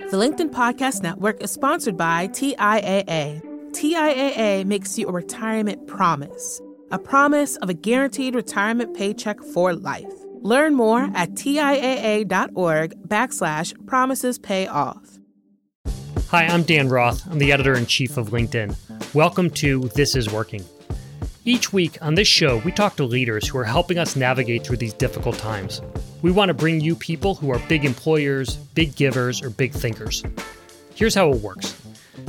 The LinkedIn Podcast Network is sponsored by TIAA. TIAA makes you a retirement promise, a promise of a guaranteed retirement paycheck for life. Learn more at TIAA.org backslash promises pay off. Hi, I'm Dan Roth. I'm the editor in chief of LinkedIn. Welcome to This Is Working. Each week on this show, we talk to leaders who are helping us navigate through these difficult times. We want to bring you people who are big employers, big givers, or big thinkers. Here's how it works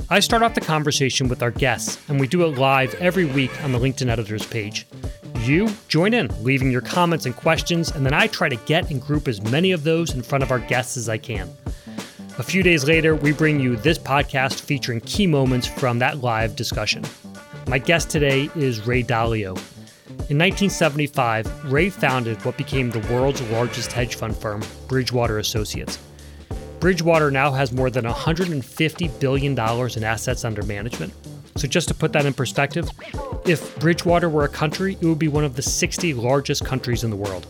I start off the conversation with our guests, and we do it live every week on the LinkedIn editors page. You join in, leaving your comments and questions, and then I try to get and group as many of those in front of our guests as I can. A few days later, we bring you this podcast featuring key moments from that live discussion. My guest today is Ray Dalio. In 1975, Ray founded what became the world's largest hedge fund firm, Bridgewater Associates. Bridgewater now has more than $150 billion in assets under management. So, just to put that in perspective, if Bridgewater were a country, it would be one of the 60 largest countries in the world.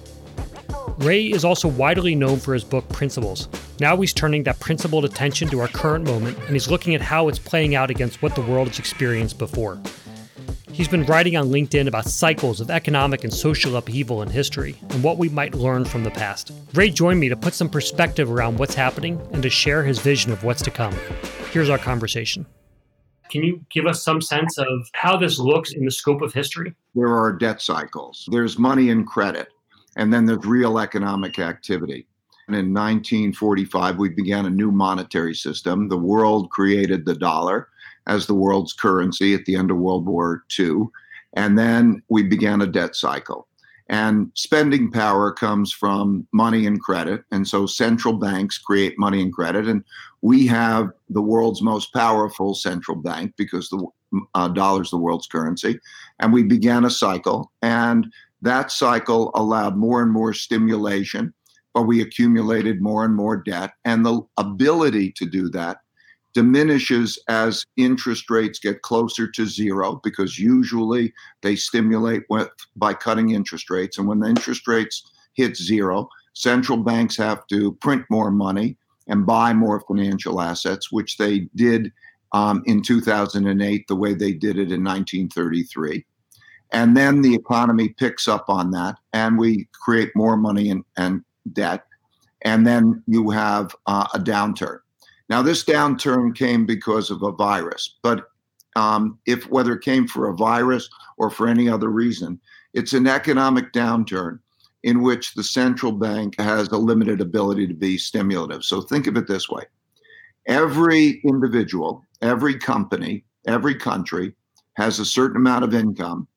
Ray is also widely known for his book Principles. Now he's turning that principled attention to our current moment, and he's looking at how it's playing out against what the world has experienced before. He's been writing on LinkedIn about cycles of economic and social upheaval in history and what we might learn from the past. Ray joined me to put some perspective around what's happening and to share his vision of what's to come. Here's our conversation. Can you give us some sense of how this looks in the scope of history? There are debt cycles, there's money and credit, and then there's real economic activity. And in 1945, we began a new monetary system. The world created the dollar as the world's currency at the end of World War II. And then we began a debt cycle. And spending power comes from money and credit. And so central banks create money and credit. And we have the world's most powerful central bank because the uh, dollar is the world's currency. And we began a cycle. And that cycle allowed more and more stimulation, but we accumulated more and more debt. And the ability to do that diminishes as interest rates get closer to zero because usually they stimulate with, by cutting interest rates. And when the interest rates hit zero, central banks have to print more money and buy more financial assets, which they did um, in 2008 the way they did it in 1933. And then the economy picks up on that, and we create more money and, and debt. And then you have uh, a downturn. Now, this downturn came because of a virus, but um, if whether it came for a virus or for any other reason, it's an economic downturn in which the central bank has a limited ability to be stimulative. So think of it this way every individual, every company, every country has a certain amount of income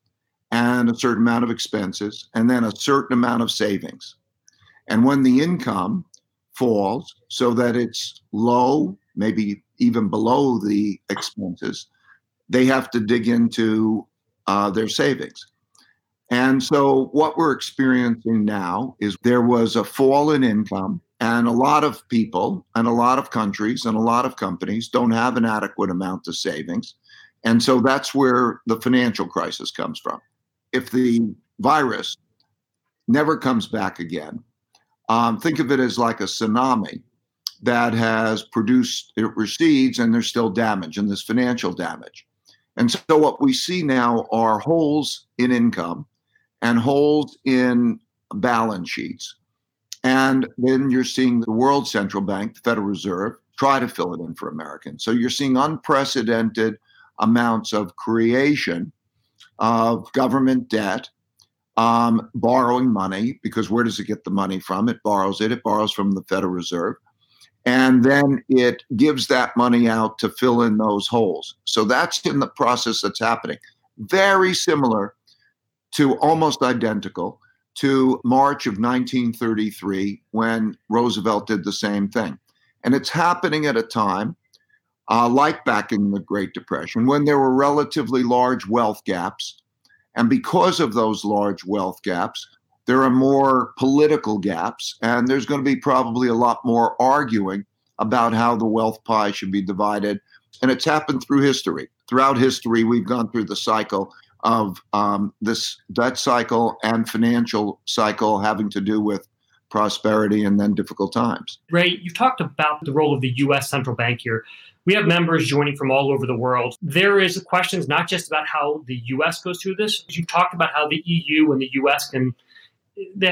and a certain amount of expenses, and then a certain amount of savings. And when the income falls so that it's low, maybe even below the expenses, they have to dig into uh, their savings. And so, what we're experiencing now is there was a fall in income, and a lot of people, and a lot of countries, and a lot of companies don't have an adequate amount of savings. And so, that's where the financial crisis comes from. If the virus never comes back again, um, think of it as like a tsunami that has produced, it recedes and there's still damage and there's financial damage. And so what we see now are holes in income and holes in balance sheets. And then you're seeing the World Central Bank, the Federal Reserve, try to fill it in for Americans. So you're seeing unprecedented amounts of creation of government debt um, borrowing money because where does it get the money from? It borrows it. It borrows from the Federal Reserve. And then it gives that money out to fill in those holes. So that's in the process that's happening. Very similar to almost identical to March of 1933 when Roosevelt did the same thing. And it's happening at a time, uh, like back in the Great Depression, when there were relatively large wealth gaps and because of those large wealth gaps, there are more political gaps, and there's going to be probably a lot more arguing about how the wealth pie should be divided. And it's happened through history. Throughout history, we've gone through the cycle of um, this debt cycle and financial cycle having to do with prosperity and then difficult times. Ray, you've talked about the role of the U.S. central bank here. We have members joining from all over the world. There is questions not just about how the U.S. goes through this. You've talked about how the EU and the U.S. can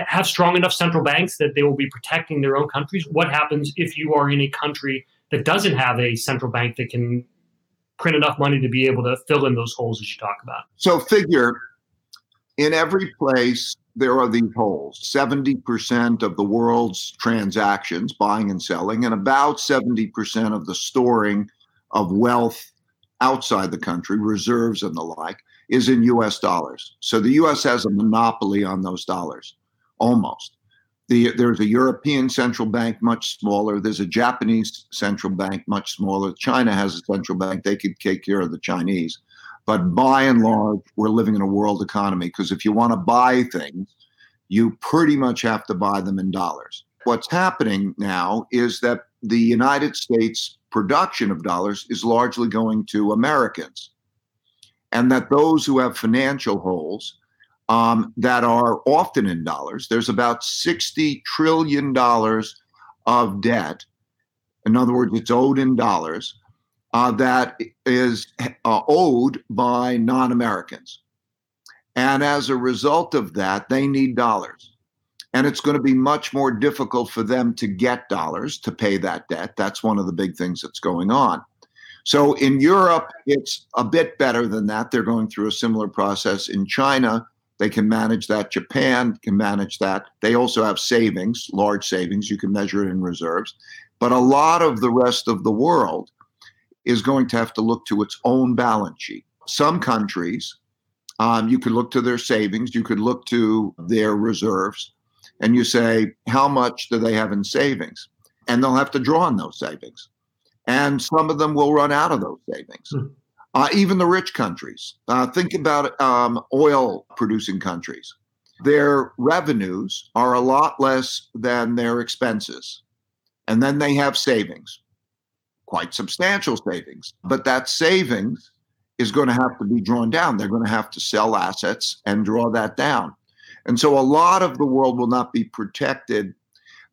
have strong enough central banks that they will be protecting their own countries. What happens if you are in a country that doesn't have a central bank that can print enough money to be able to fill in those holes as you talk about? So, figure in every place there are these holes 70% of the world's transactions, buying and selling, and about 70% of the storing of wealth outside the country, reserves and the like, is in US dollars. So the US has a monopoly on those dollars, almost. The, there's a European central bank, much smaller. There's a Japanese central bank, much smaller. China has a central bank. They could take care of the Chinese. But by and large, we're living in a world economy because if you want to buy things, you pretty much have to buy them in dollars. What's happening now is that the United States production of dollars is largely going to Americans, and that those who have financial holes um, that are often in dollars, there's about $60 trillion of debt. In other words, it's owed in dollars uh, that is uh, owed by non Americans. And as a result of that, they need dollars. And it's going to be much more difficult for them to get dollars to pay that debt. That's one of the big things that's going on. So in Europe, it's a bit better than that. They're going through a similar process. In China, they can manage that. Japan can manage that. They also have savings, large savings. You can measure it in reserves. But a lot of the rest of the world is going to have to look to its own balance sheet. Some countries, um, you could look to their savings, you could look to their reserves, and you say, how much do they have in savings? And they'll have to draw on those savings. And some of them will run out of those savings. Hmm. Uh, even the rich countries. Uh, think about um, oil producing countries. Their revenues are a lot less than their expenses. And then they have savings quite substantial savings. But that savings is going to have to be drawn down. They're going to have to sell assets and draw that down. And so a lot of the world will not be protected.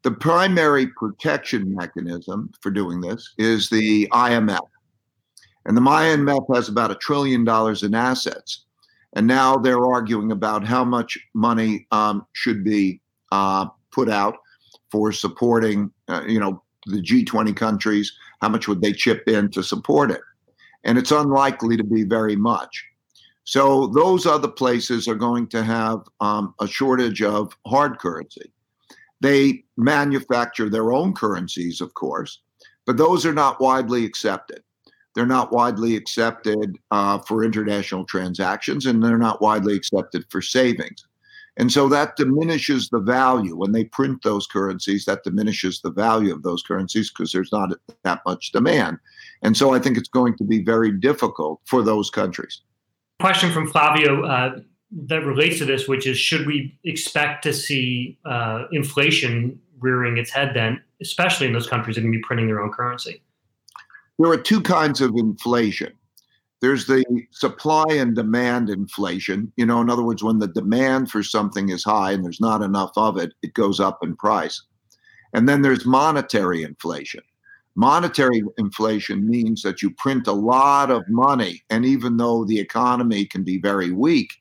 The primary protection mechanism for doing this is the IMF. And the IMF has about a trillion dollars in assets. And now they're arguing about how much money um, should be uh, put out for supporting, uh, you know, the G20 countries, how much would they chip in to support it? And it's unlikely to be very much. So those other places are going to have um, a shortage of hard currency. They manufacture their own currencies, of course, but those are not widely accepted. They're not widely accepted uh, for international transactions, and they're not widely accepted for savings. And so that diminishes the value. When they print those currencies, that diminishes the value of those currencies because there's not that much demand. And so I think it's going to be very difficult for those countries. Question from Flavio uh, that relates to this, which is should we expect to see uh, inflation rearing its head then, especially in those countries that can be printing their own currency? There are two kinds of inflation there's the supply and demand inflation. You know, in other words, when the demand for something is high and there's not enough of it, it goes up in price. And then there's monetary inflation. Monetary inflation means that you print a lot of money, and even though the economy can be very weak,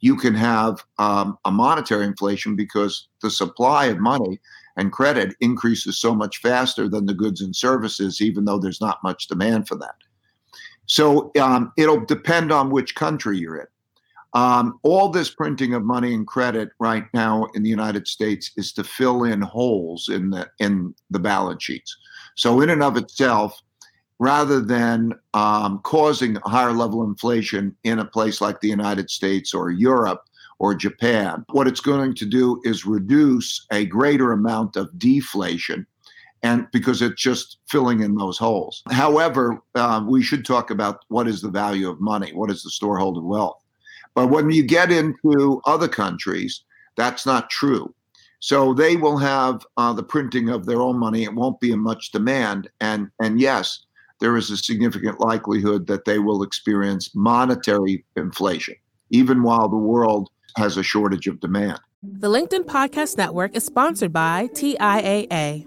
you can have um, a monetary inflation because the supply of money and credit increases so much faster than the goods and services, even though there's not much demand for that. So um, it'll depend on which country you're in. Um, all this printing of money and credit right now in the United States is to fill in holes in the in the balance sheets. So in and of itself, rather than um, causing higher level inflation in a place like the United States or Europe or Japan, what it's going to do is reduce a greater amount of deflation and because it's just filling in those holes. However, uh, we should talk about what is the value of money, what is the storehold of wealth. But when you get into other countries, that's not true. So they will have uh, the printing of their own money. It won't be in much demand, and and yes, there is a significant likelihood that they will experience monetary inflation, even while the world has a shortage of demand. The LinkedIn Podcast Network is sponsored by TIAA.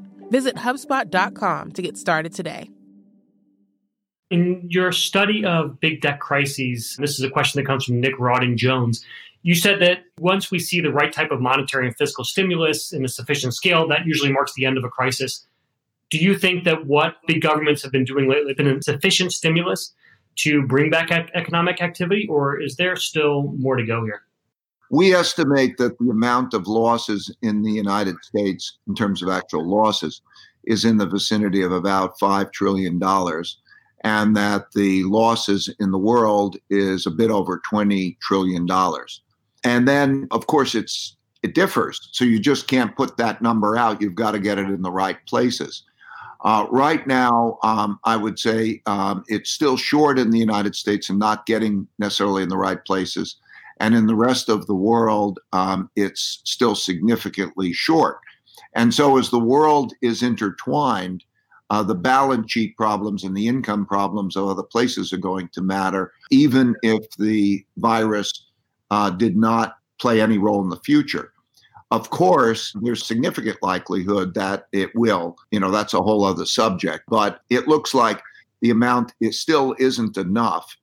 Visit HubSpot.com to get started today. In your study of big debt crises, this is a question that comes from Nick Rawdon Jones. You said that once we see the right type of monetary and fiscal stimulus in a sufficient scale, that usually marks the end of a crisis. Do you think that what big governments have been doing lately has been a sufficient stimulus to bring back economic activity, or is there still more to go here? We estimate that the amount of losses in the United States, in terms of actual losses, is in the vicinity of about $5 trillion, and that the losses in the world is a bit over $20 trillion. And then, of course, it's it differs. So you just can't put that number out. You've got to get it in the right places. Uh, right now, um, I would say um, it's still short in the United States and not getting necessarily in the right places. And in the rest of the world, um, it's still significantly short. And so, as the world is intertwined, uh, the balance sheet problems and the income problems of other places are going to matter, even if the virus uh, did not play any role in the future. Of course, there's significant likelihood that it will. You know, that's a whole other subject, but it looks like the amount it still isn't enough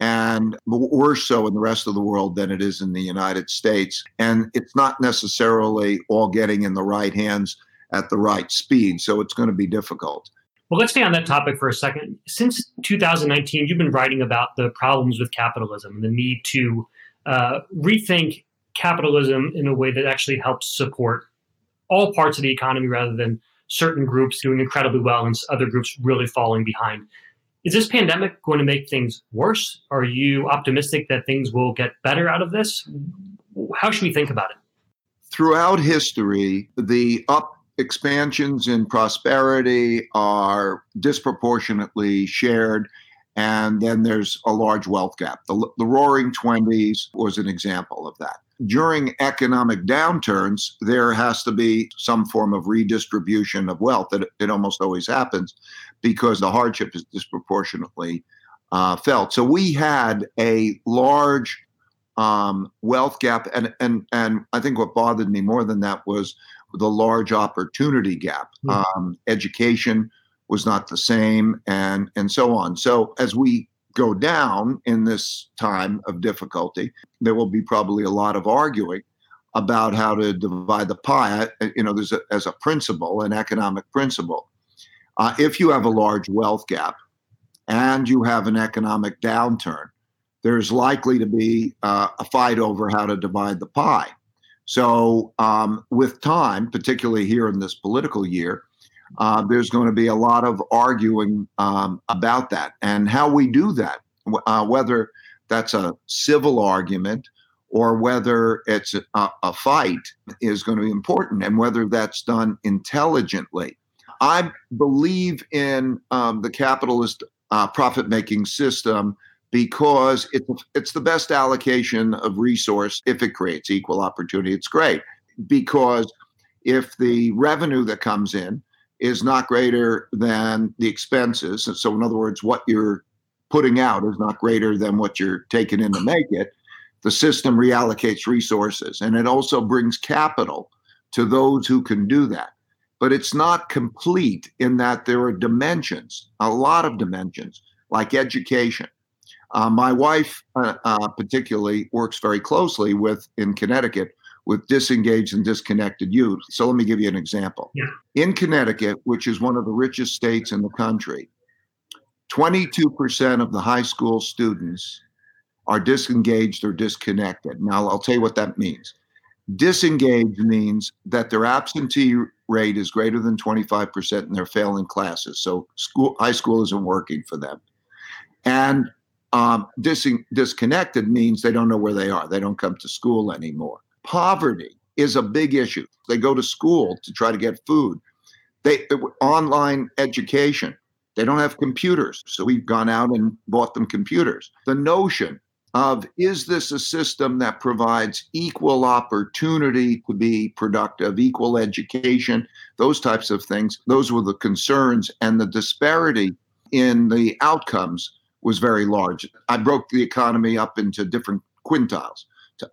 and worse so in the rest of the world than it is in the United States. And it's not necessarily all getting in the right hands at the right speed. So it's going to be difficult. Well, let's stay on that topic for a second. Since 2019, you've been writing about the problems with capitalism and the need to uh, rethink capitalism in a way that actually helps support all parts of the economy rather than certain groups doing incredibly well and other groups really falling behind. Is this pandemic going to make things worse? Are you optimistic that things will get better out of this? How should we think about it? Throughout history, the up expansions in prosperity are disproportionately shared and then there's a large wealth gap. The, the roaring 20s was an example of that during economic downturns, there has to be some form of redistribution of wealth. That it almost always happens because the hardship is disproportionately uh, felt. So we had a large um, wealth gap, and and and I think what bothered me more than that was the large opportunity gap. Mm-hmm. Um, education was not the same, and and so on. So as we go down in this time of difficulty, there will be probably a lot of arguing about how to divide the pie. You know, there's a, as a principle, an economic principle. Uh, if you have a large wealth gap and you have an economic downturn, there's likely to be uh, a fight over how to divide the pie. So, um, with time, particularly here in this political year, uh, there's going to be a lot of arguing um, about that and how we do that, uh, whether that's a civil argument or whether it's a, a, fight is going to be important and whether that's done intelligently. I believe in um, the capitalist uh, profit making system because it's, it's the best allocation of resource if it creates equal opportunity. It's great because if the revenue that comes in is not greater than the expenses. And so, in other words, what you're putting out is not greater than what you're taking in to make it. The system reallocates resources and it also brings capital to those who can do that. But it's not complete in that there are dimensions, a lot of dimensions, like education. Uh, my wife, uh, uh, particularly, works very closely with in Connecticut with disengaged and disconnected youth. So let me give you an example. Yeah. In Connecticut, which is one of the richest states in the country, 22% of the high school students are disengaged or disconnected. Now, I'll tell you what that means. Disengaged means that their absentee rate is greater than 25% and they're failing classes. So school high school isn't working for them. And um, dis- disconnected means they don't know where they are. They don't come to school anymore poverty is a big issue. They go to school to try to get food. They online education. They don't have computers, so we've gone out and bought them computers. The notion of is this a system that provides equal opportunity to be productive, equal education, those types of things. Those were the concerns, and the disparity in the outcomes was very large. I broke the economy up into different quintiles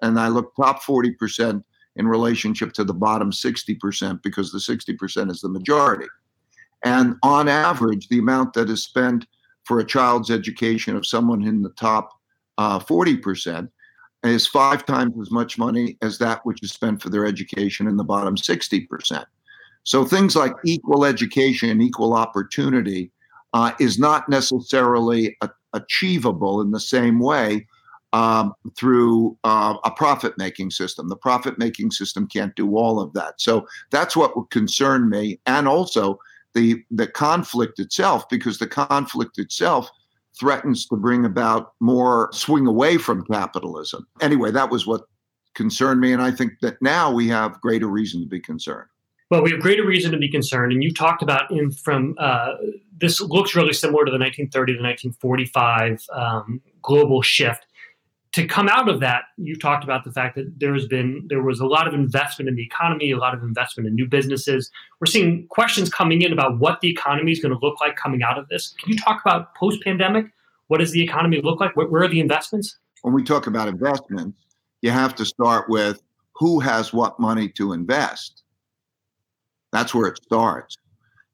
and I looked top 40% in relationship to the bottom 60% because the 60% is the majority. And on average, the amount that is spent for a child's education of someone in the top uh, 40% is five times as much money as that which is spent for their education in the bottom 60%. So things like equal education, and equal opportunity uh, is not necessarily a- achievable in the same way um, through uh, a profit making system. The profit making system can't do all of that. So that's what would concern me. And also the, the conflict itself, because the conflict itself threatens to bring about more swing away from capitalism. Anyway, that was what concerned me. And I think that now we have greater reason to be concerned. Well, we have greater reason to be concerned, and you talked about in from uh, this looks really similar to the 1930 to 1945 um, global shift to come out of that, you talked about the fact that there has been there was a lot of investment in the economy, a lot of investment in new businesses. We're seeing questions coming in about what the economy is going to look like coming out of this. Can you talk about post pandemic? What does the economy look like? Where, are the investments? When we talk about investments, you have to start with who has what money to invest. That's where it starts.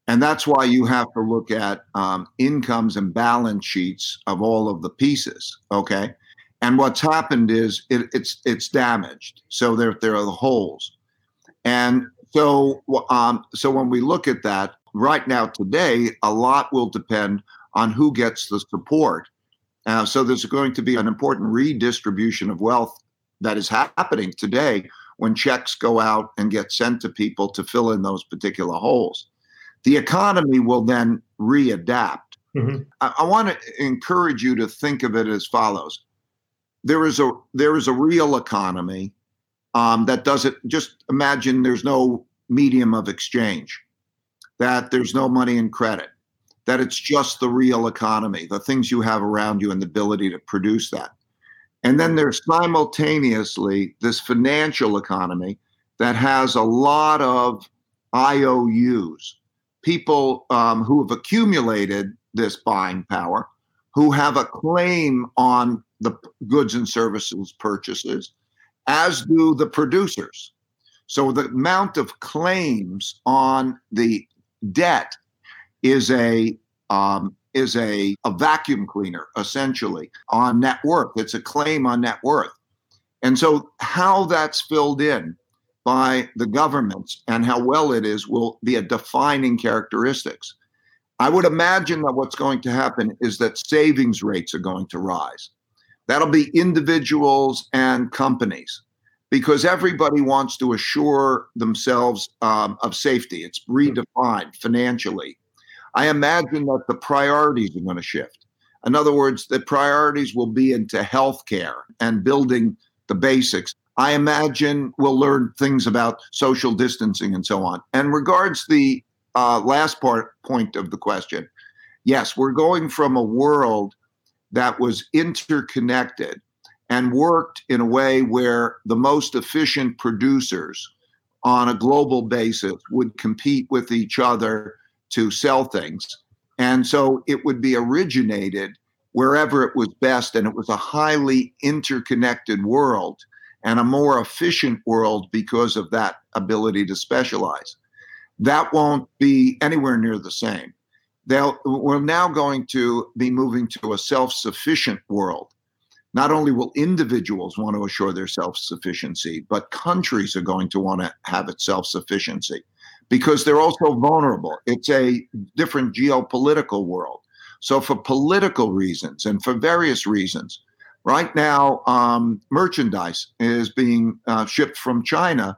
And that's why you have to look at um, incomes and balance sheets of all of the pieces. Okay and what's happened is it, it's it's damaged. So there there are the holes, and so um, so when we look at that right now today, a lot will depend on who gets the support. Uh, so there's going to be an important redistribution of wealth that is happening today when checks go out and get sent to people to fill in those particular holes. The economy will then readapt. Mm-hmm. I, I want to encourage you to think of it as follows there is a there is a real economy um, that doesn't just imagine there's no medium of exchange, that there's no money and credit, that it's just the real economy, the things you have around you and the ability to produce that. And then there's simultaneously this financial economy that has a lot of IOUs, people um, who have accumulated this buying power, who have a claim on the goods and services purchases, as do the producers. So the amount of claims on the debt is a um, is a, a vacuum cleaner essentially on net worth. It's a claim on net worth. And so how that's filled in by the governments and how well it is will be a defining characteristics. I would imagine that what's going to happen is that savings rates are going to rise. That'll be individuals and companies because everybody wants to assure themselves um, of safety. It's redefined financially. I imagine that the priorities are going to shift. In other words, the priorities will be into healthcare and building the basics. I imagine we'll learn things about social distancing and so on. And regards the uh, last part point of the question, yes, we're going from a world that was interconnected and worked in a way where the most efficient producers on a global basis would compete with each other to sell things. And so it would be originated wherever it was best. And it was a highly interconnected world and a more efficient world because of that ability to specialize. That won't be anywhere near the same they'll we're now going to be moving to a self-sufficient world not only will individuals want to assure their self sufficiency, but countries are going to want to have its self sufficiency because they're also vulnerable. It's a different geopolitical world. So, for political reasons and for various reasons, right now, um, merchandise is being uh, shipped from China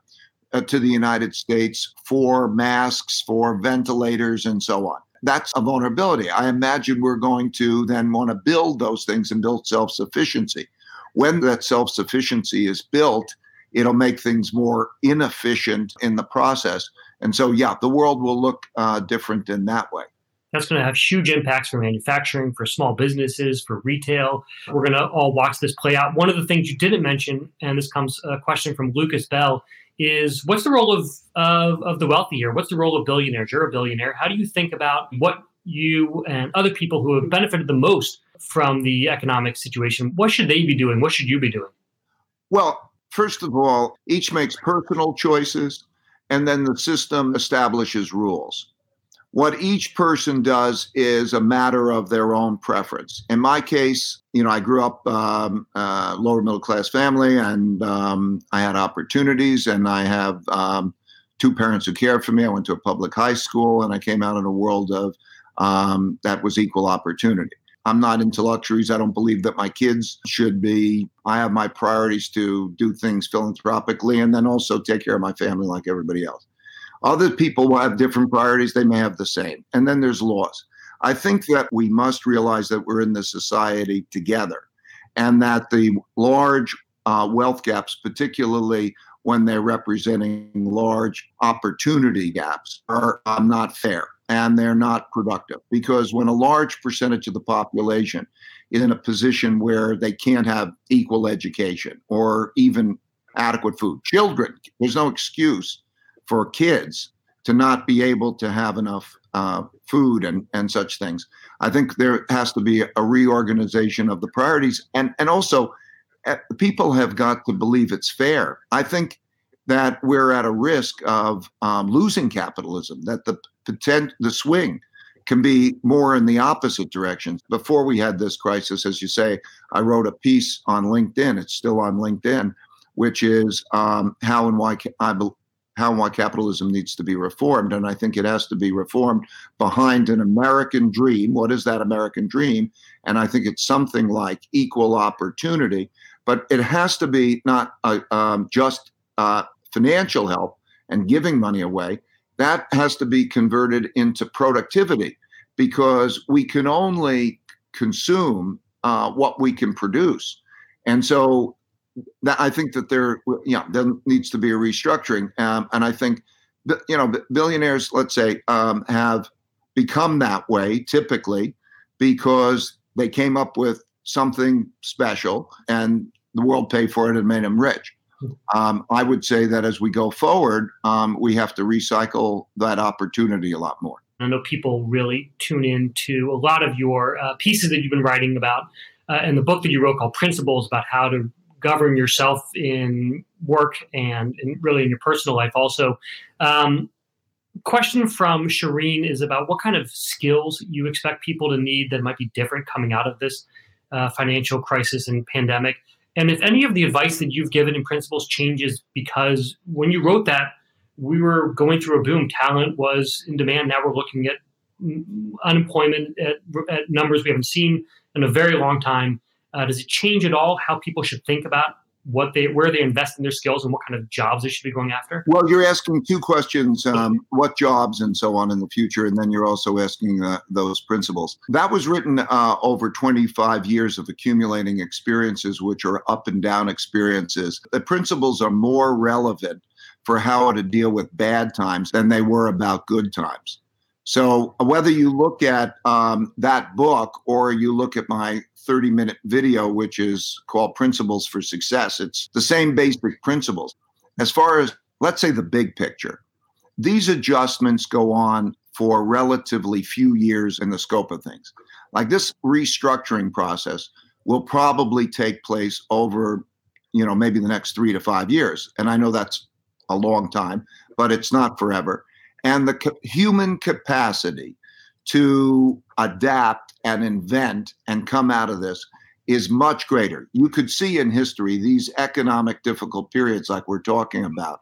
uh, to the United States for masks, for ventilators, and so on that's a vulnerability. I imagine we're going to then want to build those things and build self sufficiency. When that self sufficiency is built, it'll make things more inefficient in the process. And so, yeah, the world will look uh, different in that way. That's going to have huge impacts for manufacturing, for small businesses, for retail. We're going to all watch this play out. One of the things you didn't mention, and this comes a question from Lucas Bell, is what's the role of, of, of the wealthy here? What's the role of billionaires? You're a billionaire. How do you think about what you and other people who have benefited the most from the economic situation, what should they be doing? What should you be doing? Well, first of all, each makes personal choices, and then the system establishes rules what each person does is a matter of their own preference. In my case, you know, I grew up um, uh, lower middle class family, and um, I had opportunities, and I have um, two parents who cared for me. I went to a public high school, and I came out in a world of um, that was equal opportunity. I'm not into luxuries. I don't believe that my kids should be. I have my priorities to do things philanthropically and then also take care of my family like everybody else. Other people will have different priorities, they may have the same. And then there's laws. I think that we must realize that we're in this society together and that the large uh, wealth gaps, particularly when they're representing large opportunity gaps, are uh, not fair and they're not productive because when a large percentage of the population is in a position where they can't have equal education or even adequate food, children, there's no excuse for kids to not be able to have enough uh, food and, and such things. I think there has to be a reorganization of the priorities. And, and also, uh, people have got to believe it's fair. I think that we're at a risk of um, losing capitalism, that the, potent, the swing can be more in the opposite direction. Before we had this crisis, as you say, I wrote a piece on LinkedIn. It's still on LinkedIn, which is um, how and why I, how why capitalism needs to be reformed. And I think it has to be reformed behind an American dream. What is that American dream? And I think it's something like equal opportunity, but it has to be not uh, um, just uh, financial help and giving money away. That has to be converted into productivity because we can only consume uh, what we can produce. And so I think that there, yeah, there needs to be a restructuring, um, and I think, you know, billionaires, let's say, um, have become that way typically because they came up with something special, and the world paid for it and made them rich. Um, I would say that as we go forward, um, we have to recycle that opportunity a lot more. I know people really tune in to a lot of your uh, pieces that you've been writing about, uh, and the book that you wrote called Principles about how to govern yourself in work and, really in your personal life also. Um, question from Shireen is about what kind of skills you expect people to need that might be different coming out of this uh, financial crisis and pandemic. And if any of the advice that you've given in principles changes because when you wrote that, we were going through a boom. Talent was in demand. Now we're looking at unemployment at, at numbers we haven't seen in a very long time. Uh, does it change at all how people should think about what they where they invest in their skills and what kind of jobs they should be going after? Well, you're asking two questions: um, what jobs and so on in the future, and then you're also asking uh, those principles. That was written uh, over 25 years of accumulating experiences, which are up and down experiences. The principles are more relevant for how to deal with bad times than they were about good times. So whether you look at um, that book or you look at my 30 minute video, which is called Principles for Success. It's the same basic principles. As far as, let's say, the big picture, these adjustments go on for relatively few years in the scope of things. Like this restructuring process will probably take place over, you know, maybe the next three to five years. And I know that's a long time, but it's not forever. And the human capacity to adapt and invent and come out of this is much greater. You could see in history these economic difficult periods, like we're talking about,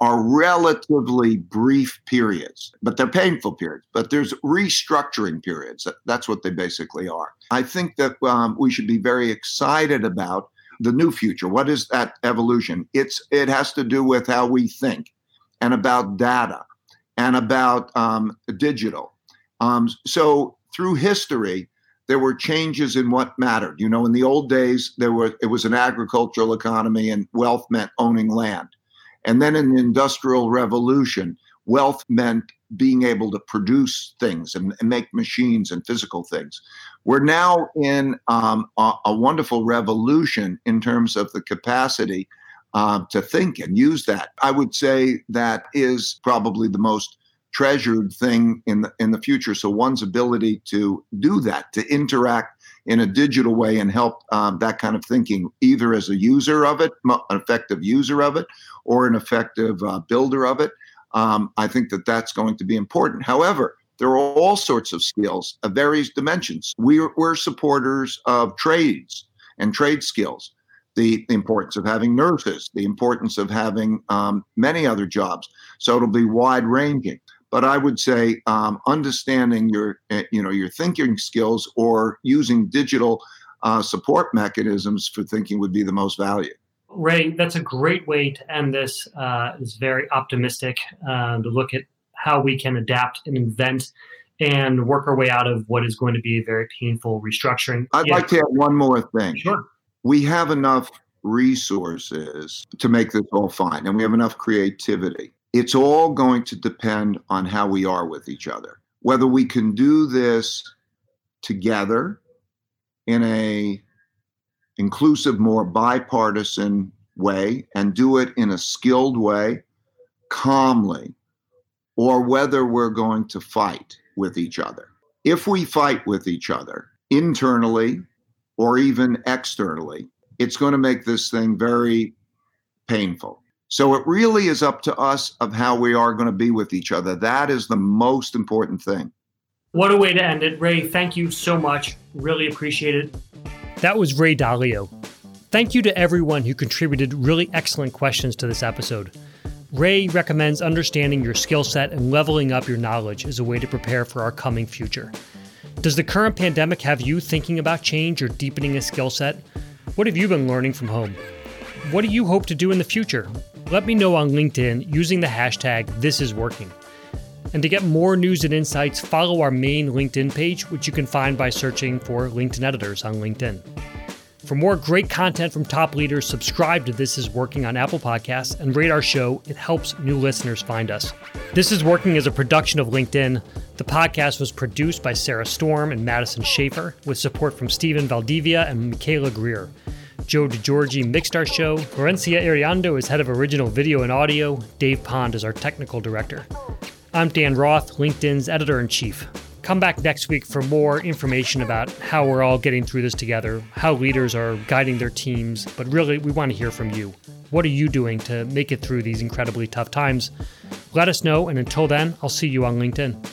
are relatively brief periods, but they're painful periods. But there's restructuring periods. That's what they basically are. I think that um, we should be very excited about the new future. What is that evolution? It's it has to do with how we think, and about data, and about um, digital. Um, so through history, there were changes in what mattered. You know, in the old days, there were it was an agricultural economy, and wealth meant owning land. And then in the Industrial Revolution, wealth meant being able to produce things and, and make machines and physical things. We're now in um, a, a, wonderful revolution in terms of the capacity uh, to think and use that. I would say that is probably the most treasured thing in the in the future. So one's ability to do that, to interact in a digital way and help um, that kind of thinking, either as a user of it, an effective user of it, or an effective uh, builder of it. Um, I think that that's going to be important. However, there are all sorts of skills of various dimensions. We're, we're supporters of trades and trade skills the, the importance of having nurses, the importance of having um, many other jobs. So it'll be wide ranging but I would say um, understanding your eh, you know your thinking skills or using digital uh, support mechanisms for thinking would be the most value. Ray, that's a great way to end this. Uh, it's very optimistic uh, to look at how we can adapt and invent and work our way out of what is going to be a very painful restructuring. I'd like to add one more thing. Sure. We have enough resources to make this all fine, and we have enough creativity it's all going to depend on how we are with each other. Whether we can do this together in a inclusive, more bipartisan way and do it in a skilled way, calmly, or whether we're going to fight with each other. If we fight with each other internally or even externally, it's going to make this thing very painful. So it really is up to us of how we are going to be with each other. That is the most important thing. What a way to end it. Ray, thank you so much. Really appreciate it. That was Ray Dalio. Thank you to everyone who contributed really excellent questions to this episode. Ray recommends understanding your skill set and leveling up your knowledge as a way to prepare for our coming future. Does the current pandemic have you thinking about change or deepening a skill set? What have you been learning from home? What do you hope to do in the future? Let me know on LinkedIn using the hashtag ThisIsWorking. And to get more news and insights, follow our main LinkedIn page, which you can find by searching for LinkedIn Editors on LinkedIn. For more great content from top leaders, subscribe to This Is Working on Apple Podcasts and rate our show. It helps new listeners find us. This Is Working is a production of LinkedIn. The podcast was produced by Sarah Storm and Madison Schaefer with support from Stephen Valdivia and Michaela Greer. Joe DeGiorgi mixed our show. Florencia Iriondo is head of original video and audio. Dave Pond is our technical director. I'm Dan Roth, LinkedIn's editor in chief. Come back next week for more information about how we're all getting through this together, how leaders are guiding their teams, but really, we want to hear from you. What are you doing to make it through these incredibly tough times? Let us know, and until then, I'll see you on LinkedIn.